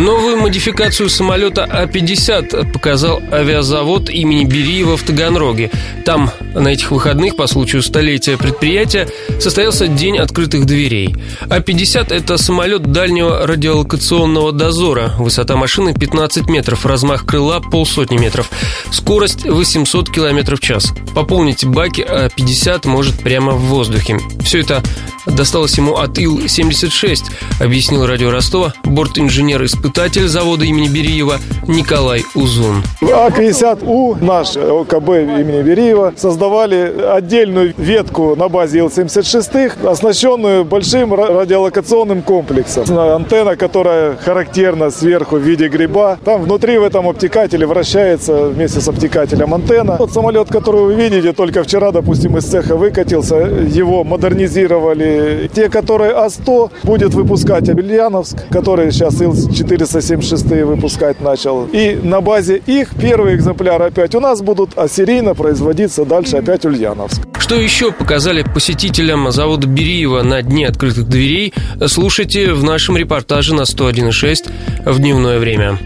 Новую модификацию самолета А-50 показал авиазавод имени Бериева в Таганроге. Там на этих выходных по случаю столетия предприятия состоялся День открытых дверей. А-50 – это самолет дальнего радиолокационного дозора. Высота машины 15 метров, размах крыла полсотни метров. Скорость 800 км в час. Пополнить баки А-50 может прямо в воздухе. Все это досталось ему от Ил-76, объяснил радио Ростова борт-инженер-испытатель завода имени Бериева Николай Узун. А-50У, наш ОКБ имени Бериева, создавали отдельную ветку на базе Ил-76, оснащенную большим радиолокационным комплексом. Антенна, которая характерна сверху в виде гриба. Там внутри в этом обтекателе вращается вместе с обтекателем антенна. Тот самолет, который вы видите, только вчера, допустим, из цеха выкатился, его модернизировали. Те, которые А100 будет выпускать Абельяновск, который сейчас Ил-476 выпускать начал. И на базе их первый экземпляр опять у нас будут, а серийно производиться дальше опять Ульяновск. Что еще показали посетителям завода Бериева на дне открытых дверей, слушайте в нашем репортаже на 101.6 в дневное время.